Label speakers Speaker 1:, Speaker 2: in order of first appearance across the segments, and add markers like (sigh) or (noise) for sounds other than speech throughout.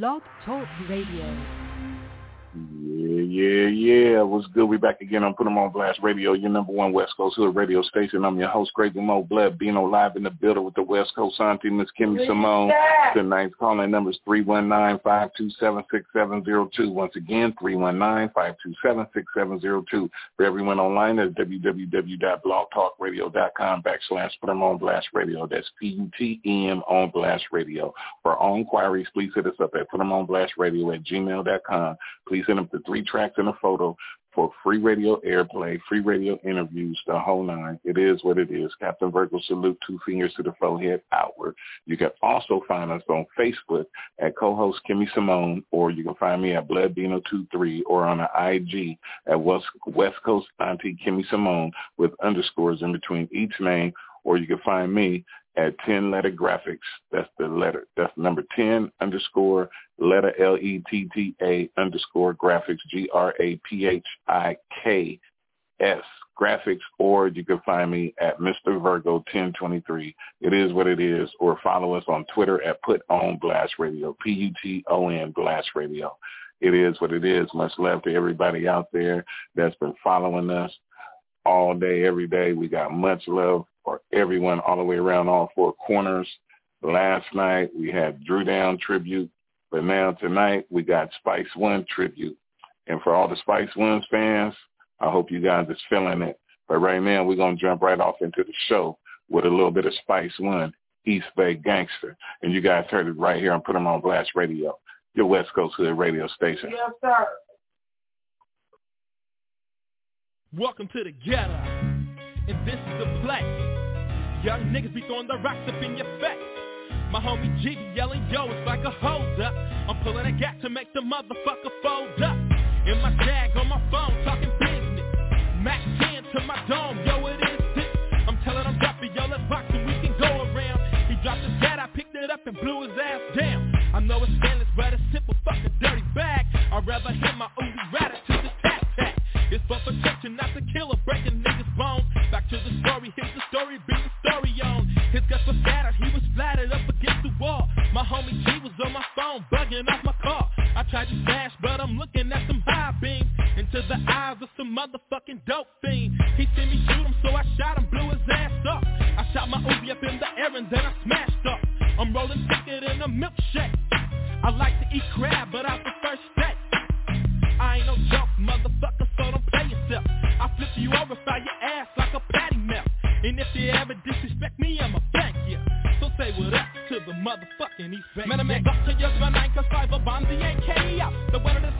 Speaker 1: Blog Talk Radio.
Speaker 2: Yeah, yeah, yeah. What's good? We back again on Put 'em on Blast Radio, your number one West Coast Hood radio station. I'm your host, Greg Mo Blood, being live in the building with the West Coast auntie, Miss Kimmy Simone. Tonight's calling number is 319-527-6702. Once again, 319-527-6702. For everyone online, that's www.blogtalkradio.com backslash Put 'em on Blast Radio. That's P-U-T-E-M on Blast Radio. For all inquiries, please hit us up at Put 'em on Blast Radio at gmail.com. Please send them the three tracks and a photo for free radio airplay, free radio interviews, the whole nine. It is what it is. Captain Virgo salute, two fingers to the forehead outward. You can also find us on Facebook at co-host Kimmy Simone, or you can find me at Bloodbino23 or on the IG at West, West Coast Auntie Kimmy Simone with underscores in between each name, or you can find me at 10 letter graphics. That's the letter. That's number 10 underscore letter L-E-T-T-A underscore graphics, G-R-A-P-H-I-K-S graphics, or you can find me at Mr. Virgo 1023. It is what it is, or follow us on Twitter at Put On Blast Radio, P-U-T-O-N Blast Radio. It is what it is. Much love to everybody out there that's been following us all day, every day. We got much love everyone all the way around all four corners. Last night we had Dru Down tribute, but now tonight we got Spice One tribute. And for all the Spice Ones fans, I hope you guys is feeling it. But right now we're going to jump right off into the show with a little bit of Spice One, East Bay Gangster. And you guys heard it right here on Put 'em on Blast Radio, your West Coast Hood radio station.
Speaker 3: Yes, sir.
Speaker 4: Welcome to the ghetto, and this is the place. Young niggas be throwing the rocks up in your face. My homie G be yelling, yo, it's like a hold up. I'm pulling a gap to make the motherfucker fold up. In my jag on my phone, talking business. Max 10 to my dome, yo, it is this. I'm telling him, drop it, yo, let's box and we can go around. He dropped his hat, I picked it up and blew his ass down. I know it's stainless, but it's simple, fuck a dirty bag. I'd rather hit my Uzi rat to the. It's for protection, not to kill or break a nigga's bones. Back to the story, here's the story being story on. His guts were scattered, he was flattered up against the wall. My homie G was on my phone, bugging off my car. I tried to smash, but I'm looking at some high beams into the eyes of some motherfucking dope fiend. He seen me shoot him, so I shot him, blew his ass up. I shot my Uzi up in the air and then I smashed up. I'm rolling ticket in a milkshake. I like to eat crab, but I prefer steak. I ain't no joke, motherfucker, ever disrespect me, I'ma thank you. So say what up to the motherfucking East Bay. Man, I man, got to just run nine, cause five of bombs, the AK out. The one of the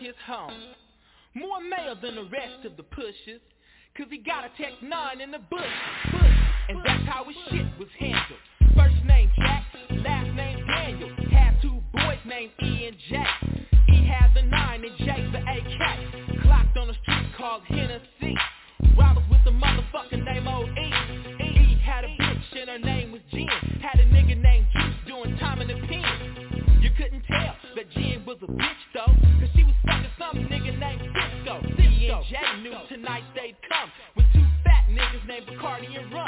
Speaker 4: his home. More male than the rest of the pushers, cause he got a tech nine in the bush. And that's how his shit was handled. First name Jack, last name Daniel. Had two boys named E and Jack. He had the nine and J the AK. Clocked on a street called Hennessy. Robbers with the motherfucking name O.E. E had a bitch and her name was Jen. Had a nigga named Jen was a bitch though, cause she was fucking some nigga named Cisco. Cisco. and J knew tonight they'd come with two fat niggas named Bacardi and Ron.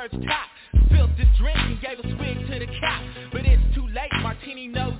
Speaker 4: birds top Spilled the drink and gave a swig to the cop But it's too late, Martini knows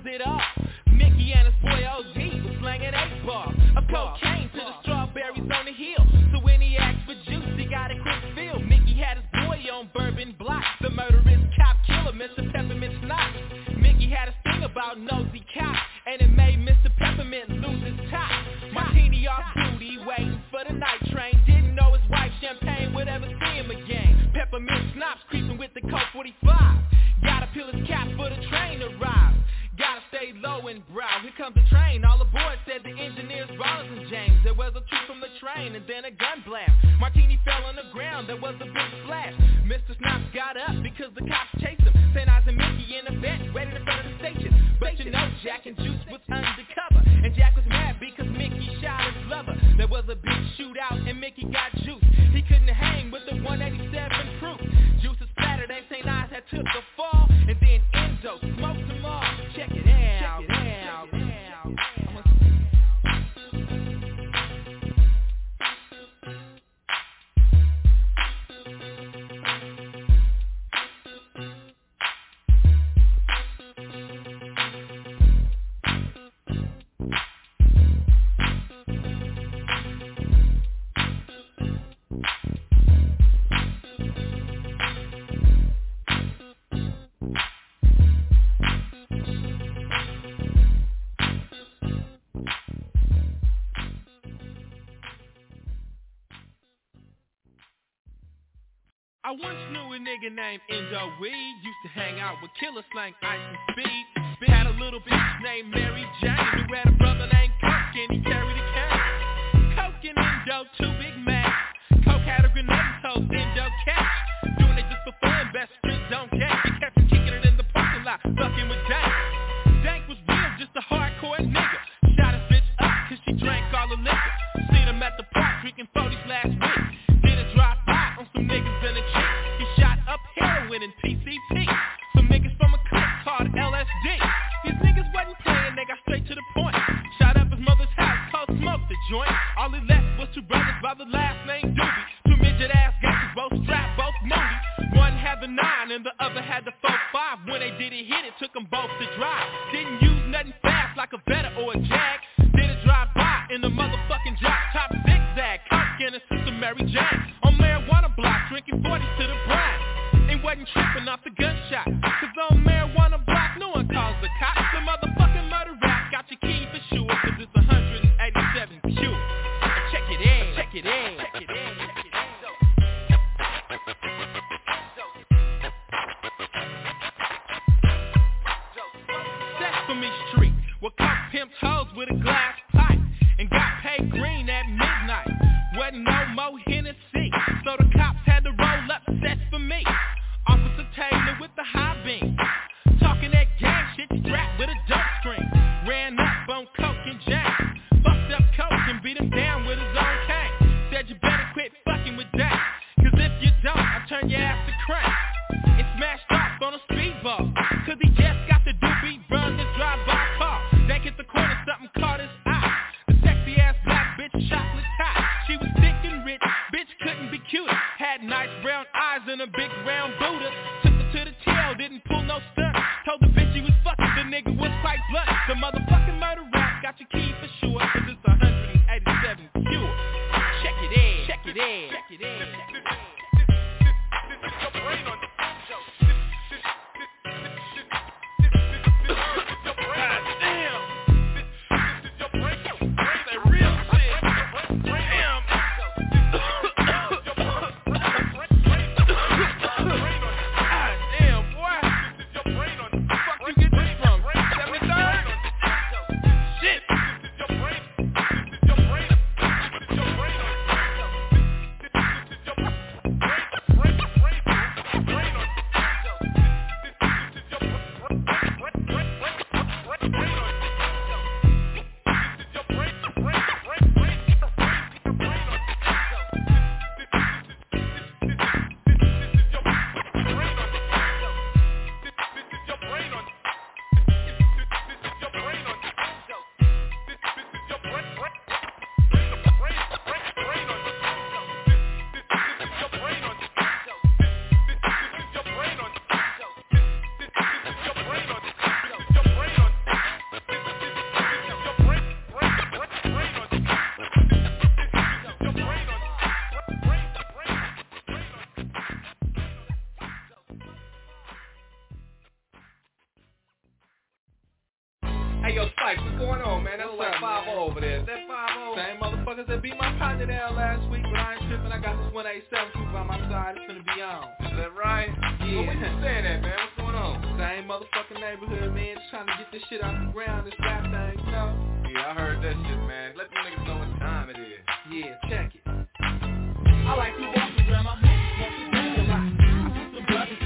Speaker 4: nigga named Endo Weed. Used to hang out with killer slang, ice and speed. Had a little bitch named Mary Jane Who had a brother named Coke and he carried a cane Coke and Endo, two big men Coke had a grenade, told Endo cat. wasn't tripping off the gunshot. Cause on marijuana block, no one calls the cops. The other motherfucking neighborhood, man. Just trying to get this shit off the ground, this rap thing, you know?
Speaker 3: Yeah, I heard that shit, man. Let them niggas know what time it is.
Speaker 4: Yeah, check it. I like to walk around my in the rock. A broken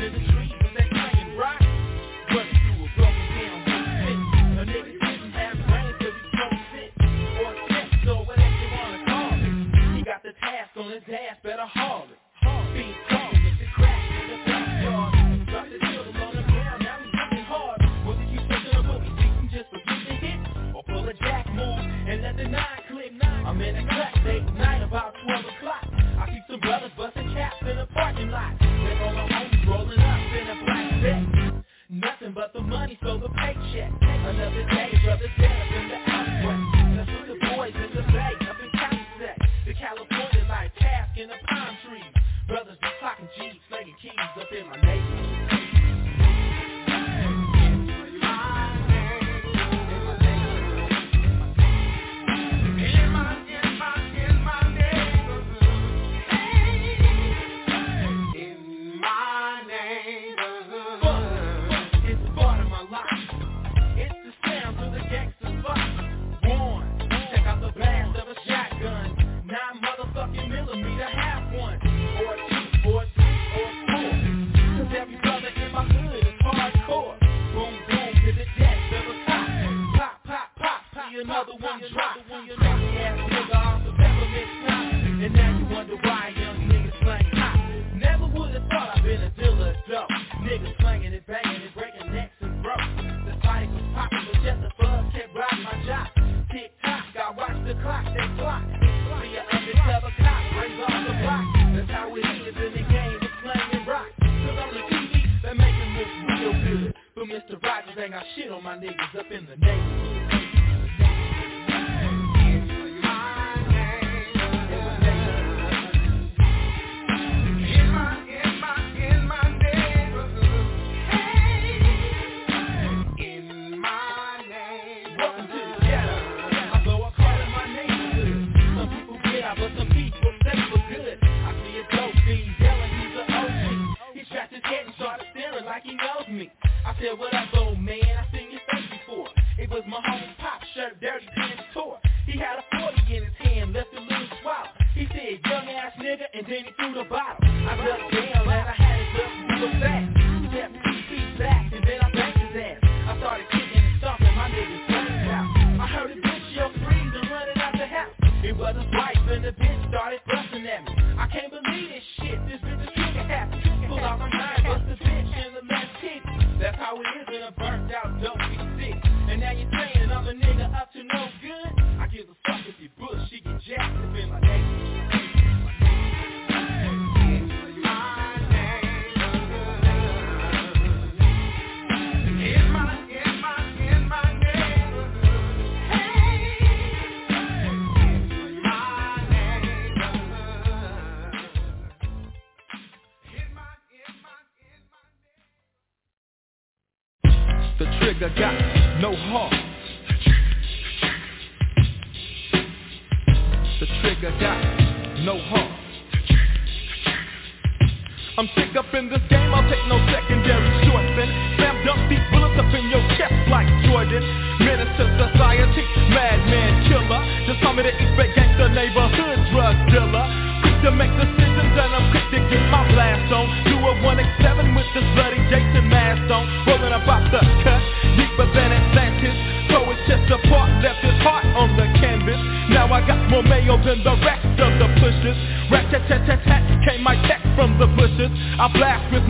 Speaker 4: down Or whatever you wanna call it. He got the task on his ass, better haul same lot. Live on our own, rolling up in a black bit. Nothing but the money, so the paycheck. Another day, brother dead up in the outback. That's for the boys in the bay, up in Cali The California life, task in the palm trees. Brothers be clocking G's,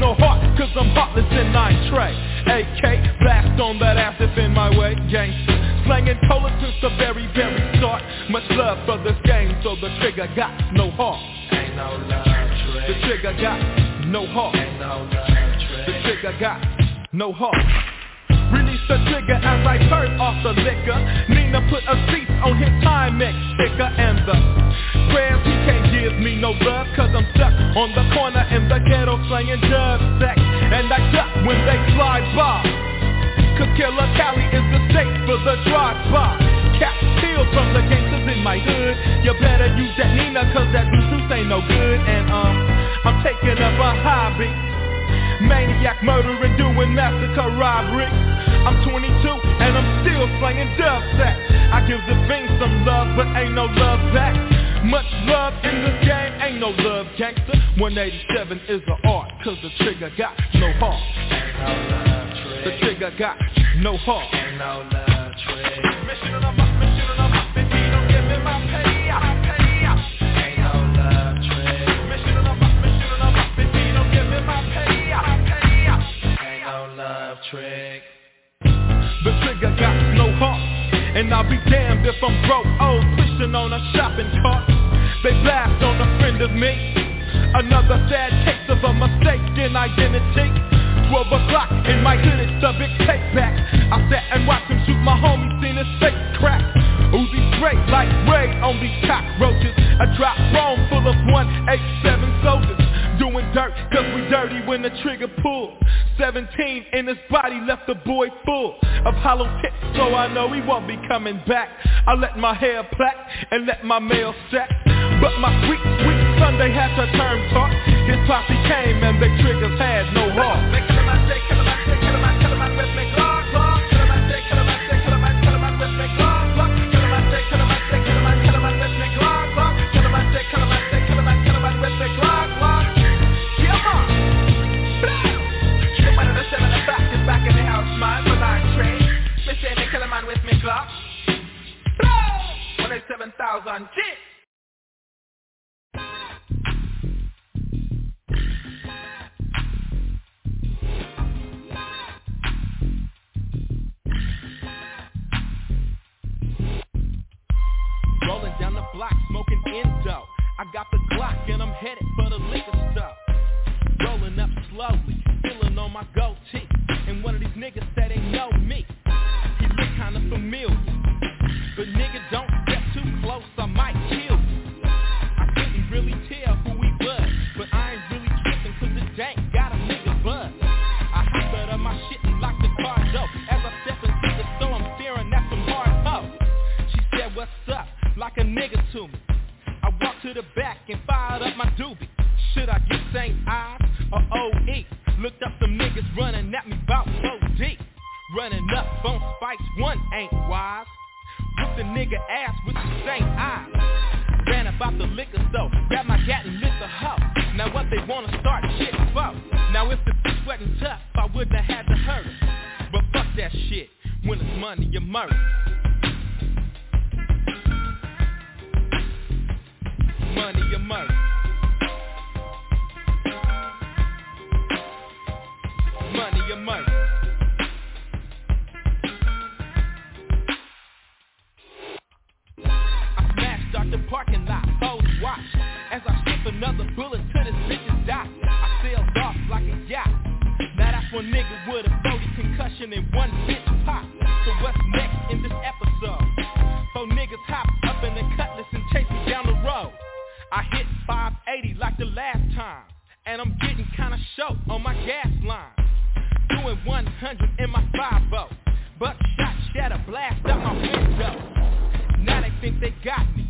Speaker 4: no heart, cause I'm heartless and I tray. AK, blast on that ass if in my way, gangster. Slanging cola since the very, very start. Much love for this game, so the trigger got no heart.
Speaker 3: Ain't no love trick.
Speaker 4: The trigger got no heart.
Speaker 3: Ain't no love trick.
Speaker 4: The trigger got no heart. Release the trigger as I turn off the liquor. Nina put a cease on his Timex sticker and the prayers give me no love cause I'm stuck on the corner in the ghetto slanging dub sex and I duck when they slide by. Cause Killer Cali is the state for the drive by. Cap steal from the gangsters in my hood. You better use that Nina cause that Bluetooth ain't no good and um I'm taking up a hobby. Maniac murdering, doing massacre robbery. I'm 22 and I'm still slanging dub sack. I give the fiend some love, but ain't no love back. Much love in this game, ain't no love gangster. 187 is the art, cause the trigger got no heart. The trigger got no heart.
Speaker 3: No love trick.
Speaker 4: The trigger got no heart And I'll be damned if I'm broke old pushing on a shopping cart They blast on a friend of me. Another sad case of a mistaken identity. 12 o'clock in my hood, it's the big take back I sat and watched him shoot my homie, seen his face crack. Uzi spray like Ray on these cockroaches. A drop bomb full of 187 soldiers Doing dirt, cause we dirty when the trigger pulled 17 in his body left the boy full Of hollow tips, so I know he won't be coming back. I let my hair plack and let my mail stack But my sweet, sweet Sunday had to turn talk His posse came and they triggers had no heart
Speaker 3: 27,000. Shit!
Speaker 4: Rolling down the block, smoking endo. I got the Glock and I'm headed for the liquor store. Rolling up slowly, feeling on my goatee. And one of these niggas said they know me. He look kinda familiar. Time And I'm getting kinda short on my gas line Doing 100 in my 5 But shot shatter blast out my window now they think they got me.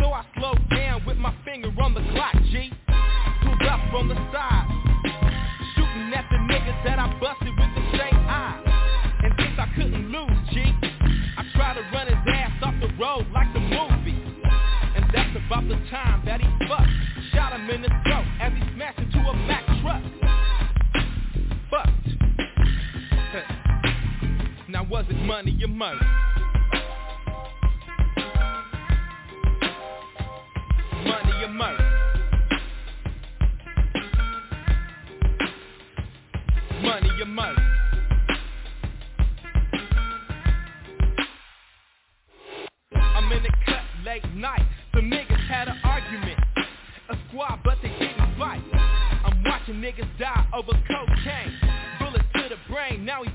Speaker 4: So I slowed down with my finger on the clock, G. Pulled up on the side, shooting at the niggas that I busted with the same eye. And since I couldn't lose, G, I tried to run his ass off the road like the movie. And that's about the time that he fucked. Him in the throat as he smashed into a Mack truck. Fucked. (laughs) now was it money or murder? money or murder. Money or murder. I'm in the cut late night. Some niggas had an argument. Squad, but they didn't fight. I'm watching niggas die over cocaine. Bullet to the brain, now he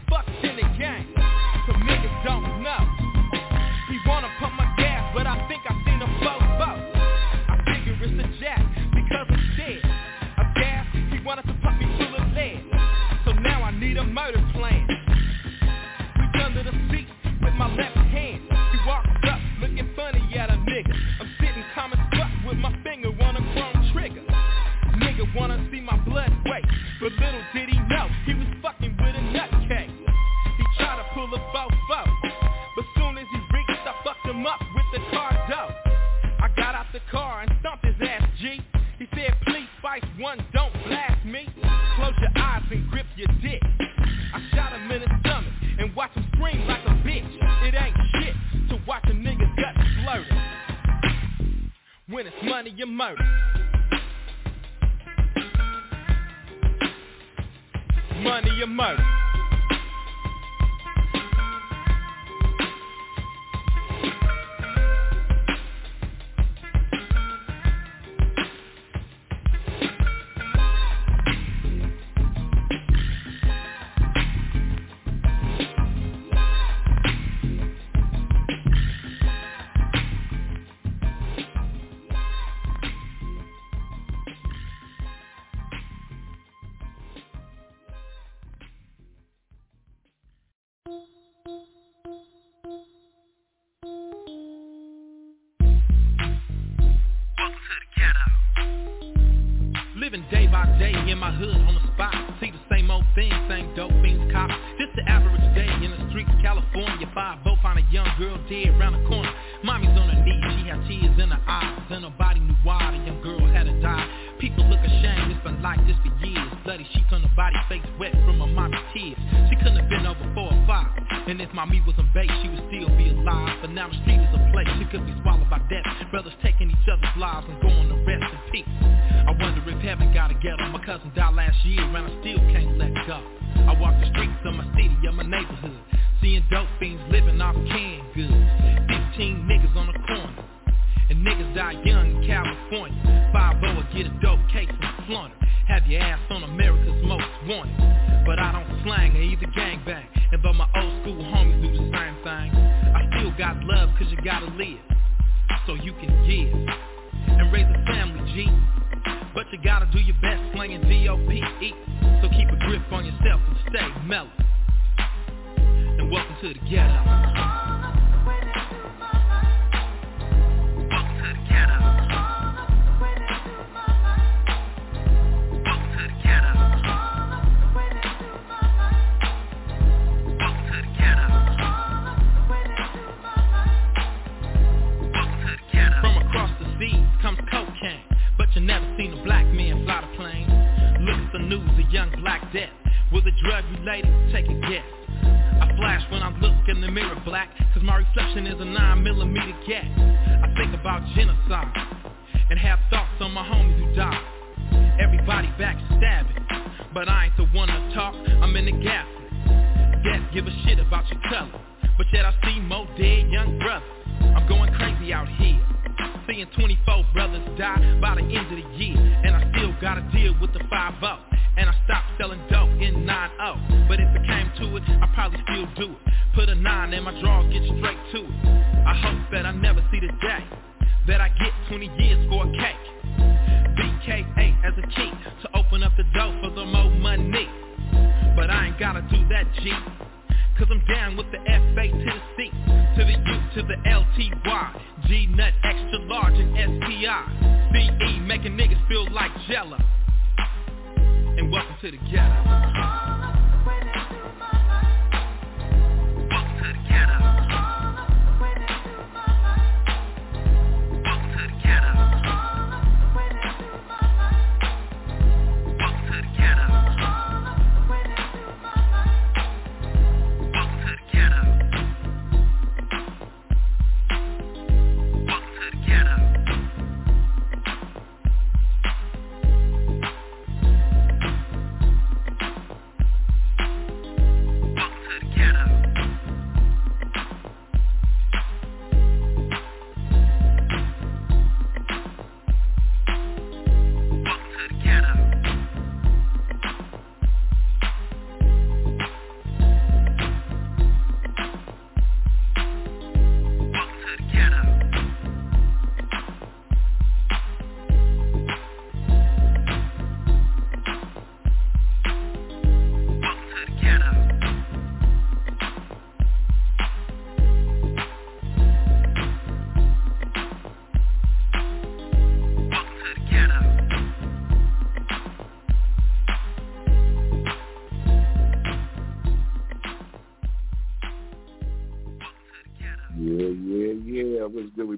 Speaker 4: thing, same dope fiends cop. This the average day in the streets of California. Five both find a young girl dead around the corner. Mommy's on her knees, she had tears in her eyes. And her body knew why the young girl had to die. People look ashamed, it's been like this for years. Bloody sheets on her body, face wet from her mommy's tears. She couldn't have been over four or five. And if my meat wasn't baked, she would still be alive. But now the street is a place, she could be swallowed by death. Brothers taking each other's lives and going you never seen a black man fly the plane. Look at the news, a young black death. Was it drug related? Take a guess. I flash when I look in the mirror black, cause my reflection is a 9 millimeter gat. I think about genocide, and have thoughts on my homies who died. Everybody backstabbing, but I ain't the one to talk, I'm in the gap. Death give a shit about your color, but yet I see more dead young brothers. I'm going crazy out here. Seeing 24 brothers die by the end of the year. And I still gotta deal with the 5-0 And I stopped selling dope in 9-0 But if it came to it, I probably still do it. Put a 9 in my drawers, get straight to it. I hope that I never see the day That I get 20 years for a cake. BK8 as a key To open up the door for the more money. But I ain't gotta do that, G Cause I'm down with the FA to the C To the U to the LTY G-Nut extra large and SPI making niggas feel like Jello And welcome to the ghetto.
Speaker 2: Welcome to the ghetto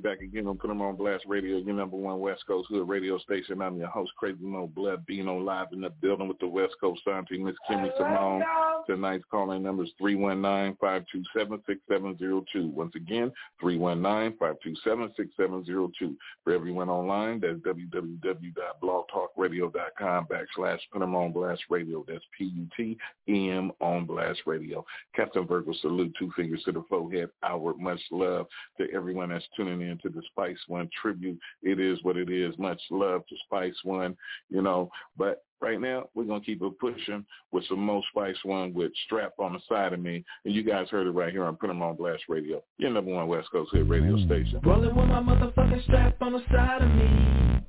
Speaker 2: back again on Put 'em on Blast Radio, your number one West Coast Hood radio station. I'm your host, Crazy Mo Blood, being on live in the building with the West Coast Auntie, Miss Kimmy Simone. Tonight's calling number is 319-527-6702. Once again, 319-527-6702. For everyone online, that's www.blogtalkradio.com backslash Put 'em on Blast Radio. That's P-U-T-E-M on Blast Radio. Captain Virgo salute, two fingers to the forehead. Our much love to everyone that's tuning in to the Spice One tribute. It is what it is. Much love to Spice One, you know. But right now, we're going to keep it pushing with some more Spice One with Strap on the side of me. And you guys heard it right here on Put 'em on Blast Radio, your number one West Coast hit radio station.
Speaker 5: Rolling with my motherfucking strap on the side of me.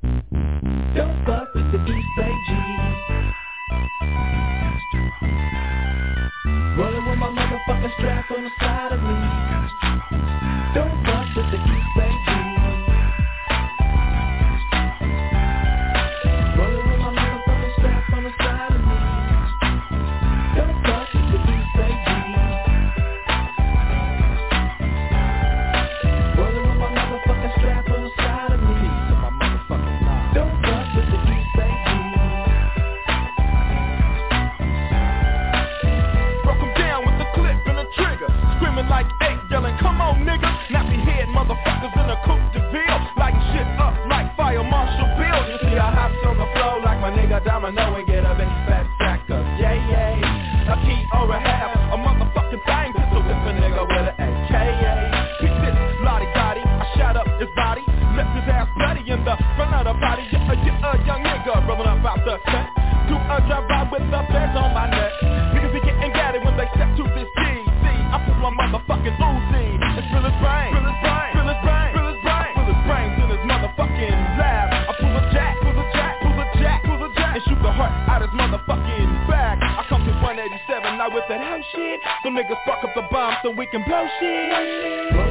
Speaker 5: Don't fuck with the East. Rolling with my motherfucking strap on the side of me. Don't
Speaker 4: motherfuckers in a coupe de ville. Lighting shit up like fire marshal bills You see I hops on the flow like
Speaker 5: my nigga Domino and get we can blow shit.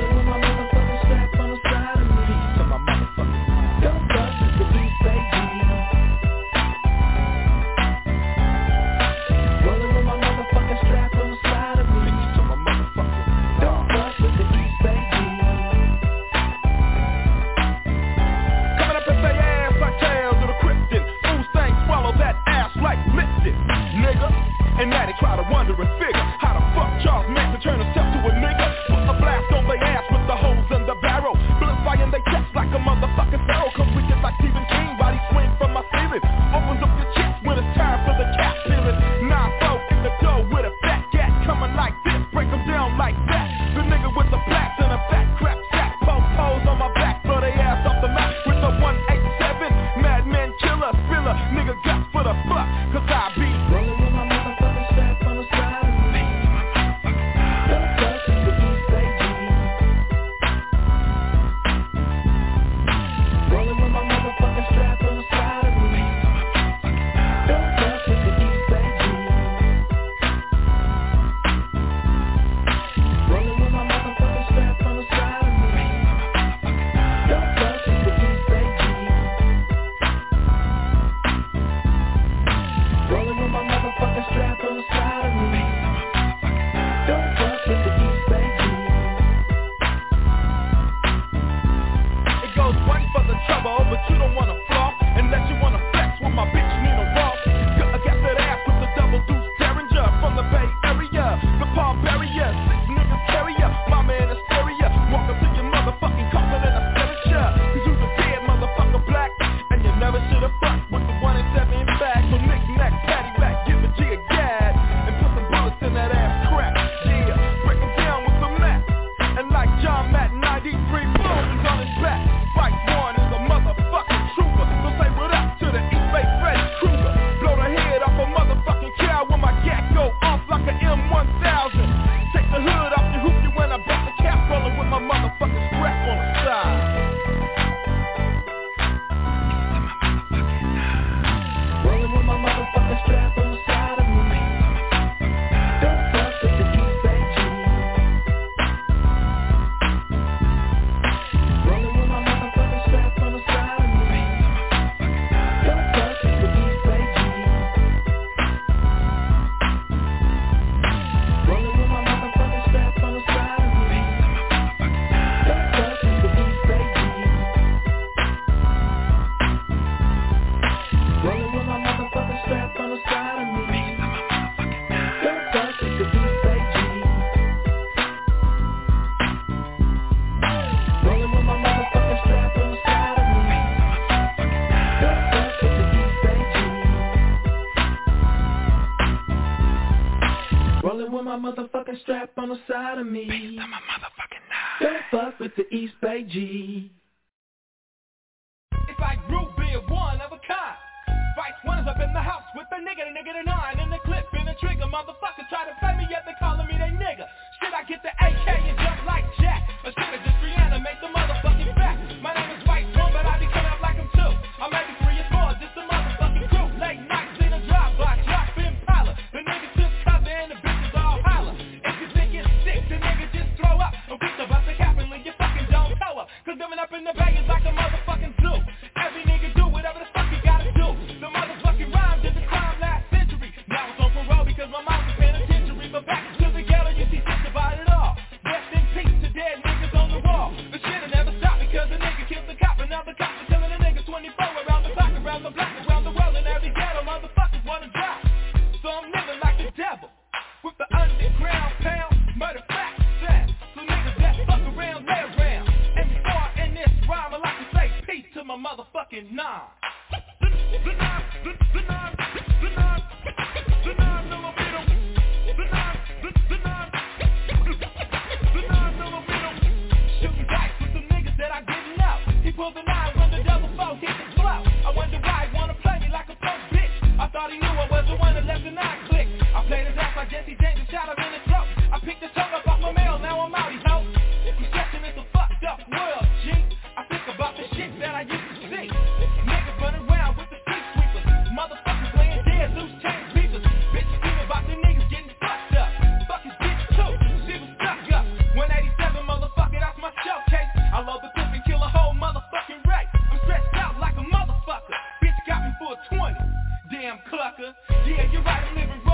Speaker 5: strap on the side of me. Based on my. Don't fuck with the East Bay G.
Speaker 4: If I grew be one of a kind. Vice is up in the house with a nigga, the nigga, the nine, in the clip in the trigger. Motherfucker try to play me, yet they calling me they nigga. Should I get the AK and damn clucker. Yeah, you're right, living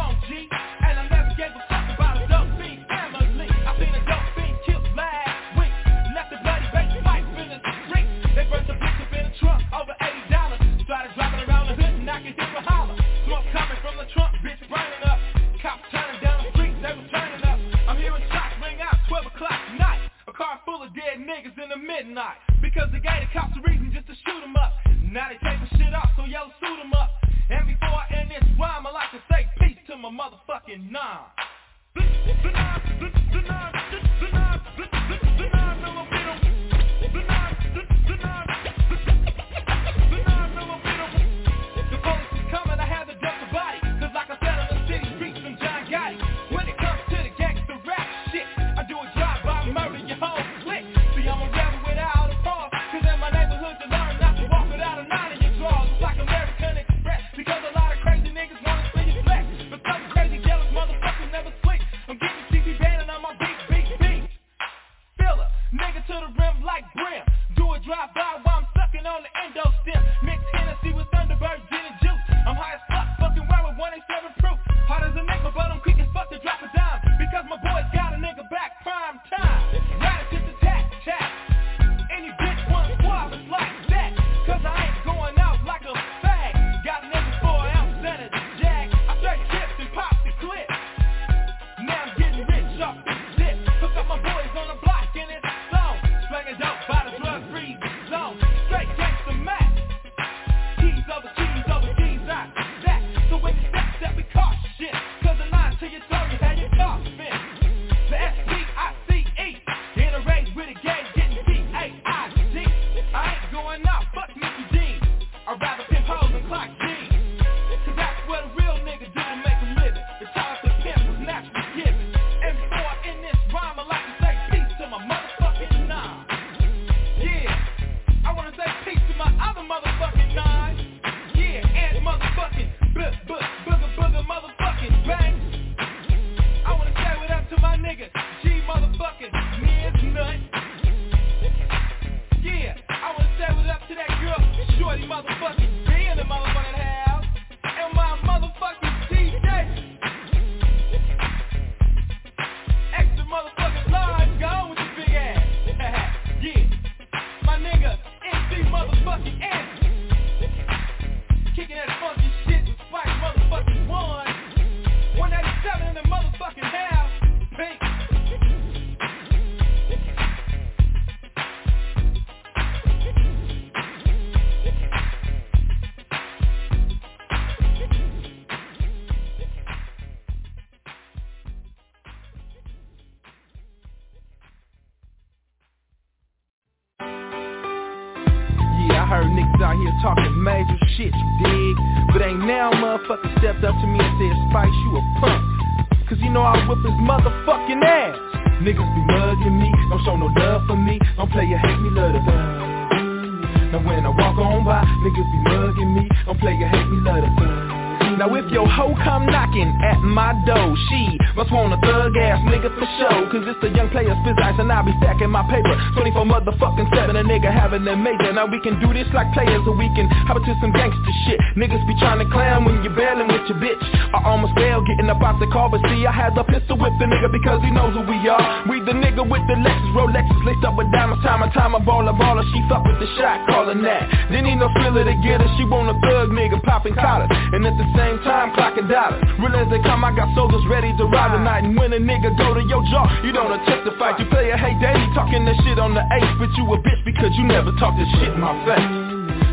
Speaker 6: stacking my paper. 24 motherfucking 7, a nigga having a major. Now we can do this like players or we can hop into some gangster shit. Niggas be trying to clown when you're bailing with your bitch. I almost failed getting up out the car, but see I had the pistol with the nigga because he knows who we are. We the nigga with the Lexus, Rolexes laced up with diamonds, time and time a baller, baller. She fuck with the shot, calling that. Didn't need no thriller to get her, she want a thug nigga popping collars. And at the same time clocking dollars. Real as they come, I got soldiers ready to ride tonight. And when a nigga go to your jaw, you don't attempt to fight. You play a hey daily, talking that shit on the ace, but you a bitch because you never talk this shit in my face.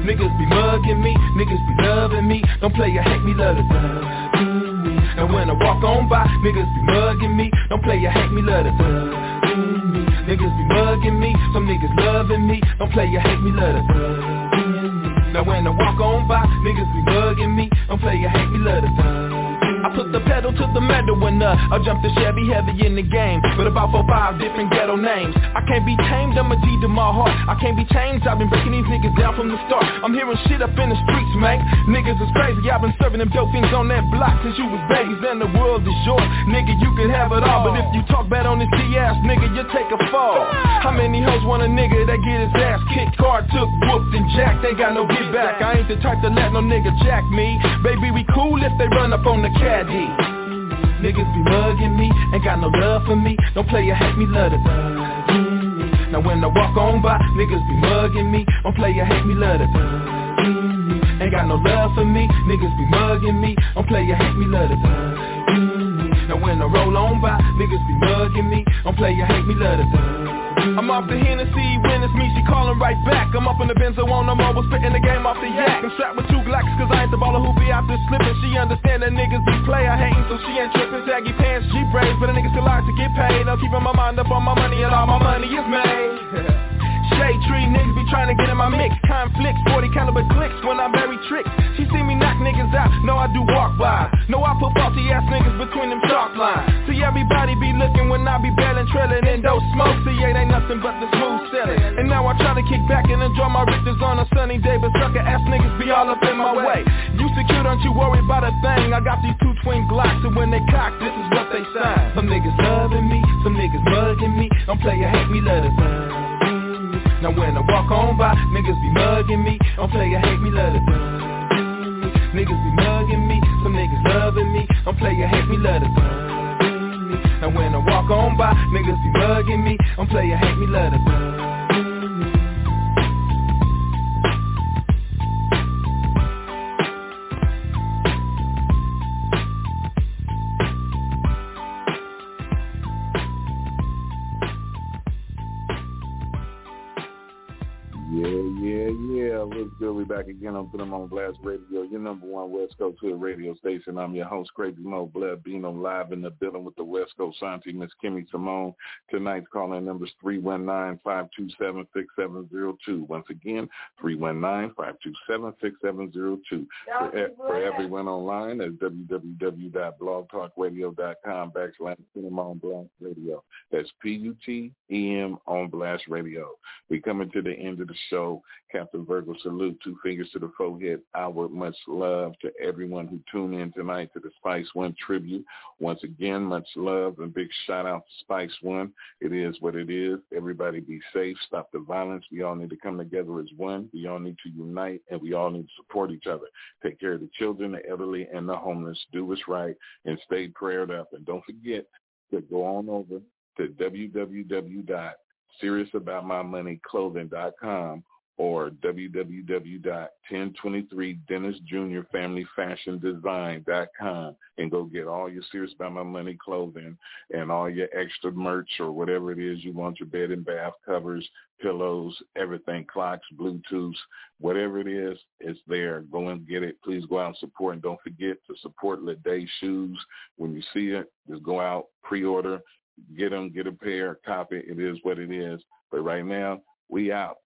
Speaker 6: Niggas be mugging me, niggas be loving me. Don't play a hate me, love it. And when I walk on by, niggas be mugging me. Don't play a hate me, love it. Niggas be mugging me, some niggas loving me. Don't play a hate me, love it. Now when I walk on by, niggas be bugging me. Don't play you hate me, love it. I put the pedal to the metal when uh, I jumped the Chevy heavy in the game. But about four, five different ghetto names. I can't be tamed, I'm a G to my heart. I can't be changed, I've been breaking these niggas down from the start. I'm hearing shit up in the streets, man. Niggas is crazy, I've been serving them dope things on that block Since you was babies and the world is yours. Nigga, you can have it all But if you talk bad on this D-ass, nigga, you take a fall. How many hoes want a nigga that get his ass kicked? Car took, whooped and jacked, they got no get back. I ain't the type to let no nigga jack me. Baby, we cool if they run up on the Niggas be mugging me, ain't got no love for me. Don't play you hate me, love it Now when I walk on by, niggas be mugging me. Don't play you hate me, love it Ain't got no love for me, niggas be mugging me. Don't play you hate me, love it
Speaker 4: Now when I roll on by, niggas be mugging me. I'm player hate me, love the I'm off the Hennessy, when it's me, she calling right back. I'm up in the Benzo on the mobile, spitting the game off the yak. I'm strapped with two Glocks, cause I ain't the baller who be out there slipping. She understand that niggas be player hating, so she ain't tripping. Saggy pants, G braids, but a nigga still like to get paid. I'm keeping my mind up on my money and all my money is made Shade tree niggas be trying to get in my mix. Conflicts, 40 caliber clicks when I bury tricks. She see me knock niggas out, know I do walk by. Know I put faulty ass niggas between them chalk lines. See everybody be looking when I be bailing, trailing and dope smoke See it ain't nothing but the smooth selling And now I try to kick back and enjoy my riches on a sunny day But sucker ass niggas be all up in my way. You secure, don't you worry about a thing. I got these two twin glocks and when they cock, this is what they sign. Some niggas loving me, some niggas mugging me. I'm player hate me, it burn now when I walk on by, niggas be mugging me. I'm player hate me, love it. Niggas be mugging me, some niggas loving me. I'm player hate me, love it. Now when I walk on by, niggas be mugging me. I'm player hate me, love it.
Speaker 2: Back again on Put 'em on Blast Radio, your number one West Coast Hood radio station. I'm your host, Crazy Mo Blood on live in the building with the West Coast Shanti, Miss Kimmy Simone. Tonight's calling numbers 319-527-6702. Once again, 319-527-6702. For, for everyone online, at www.blogtalkradio.com backslash Put 'em on Blast Radio. That's P-U-T-E-M on Blast Radio. We're coming to the end of the show. Captain Virgo salute, two fingers to the forehead. Our much love to everyone who tuned in tonight to the Spice One tribute. Once again, much love and big shout out to Spice One. It is what it is. Everybody be safe. Stop the violence. We all need to come together as one. We all need to unite and we all need to support each other. Take care of the children, the elderly, and the homeless. Do what's right and stay prayed up. And don't forget to go on over to www.seriousaboutmymoneyclothing.com or www.1023dennisjrfamilyfashiondesign.com and go get all your Serious About My Money clothing and all your extra merch or whatever it is you want, your bed and bath covers, pillows, everything, clocks, Bluetooths, whatever it is, it's there. Go and get it. Please go out and support. And don't forget to support Lede Shoes. When you see it, just go out, pre-order, get them, get a pair, copy. It is what it is. But right now, we out.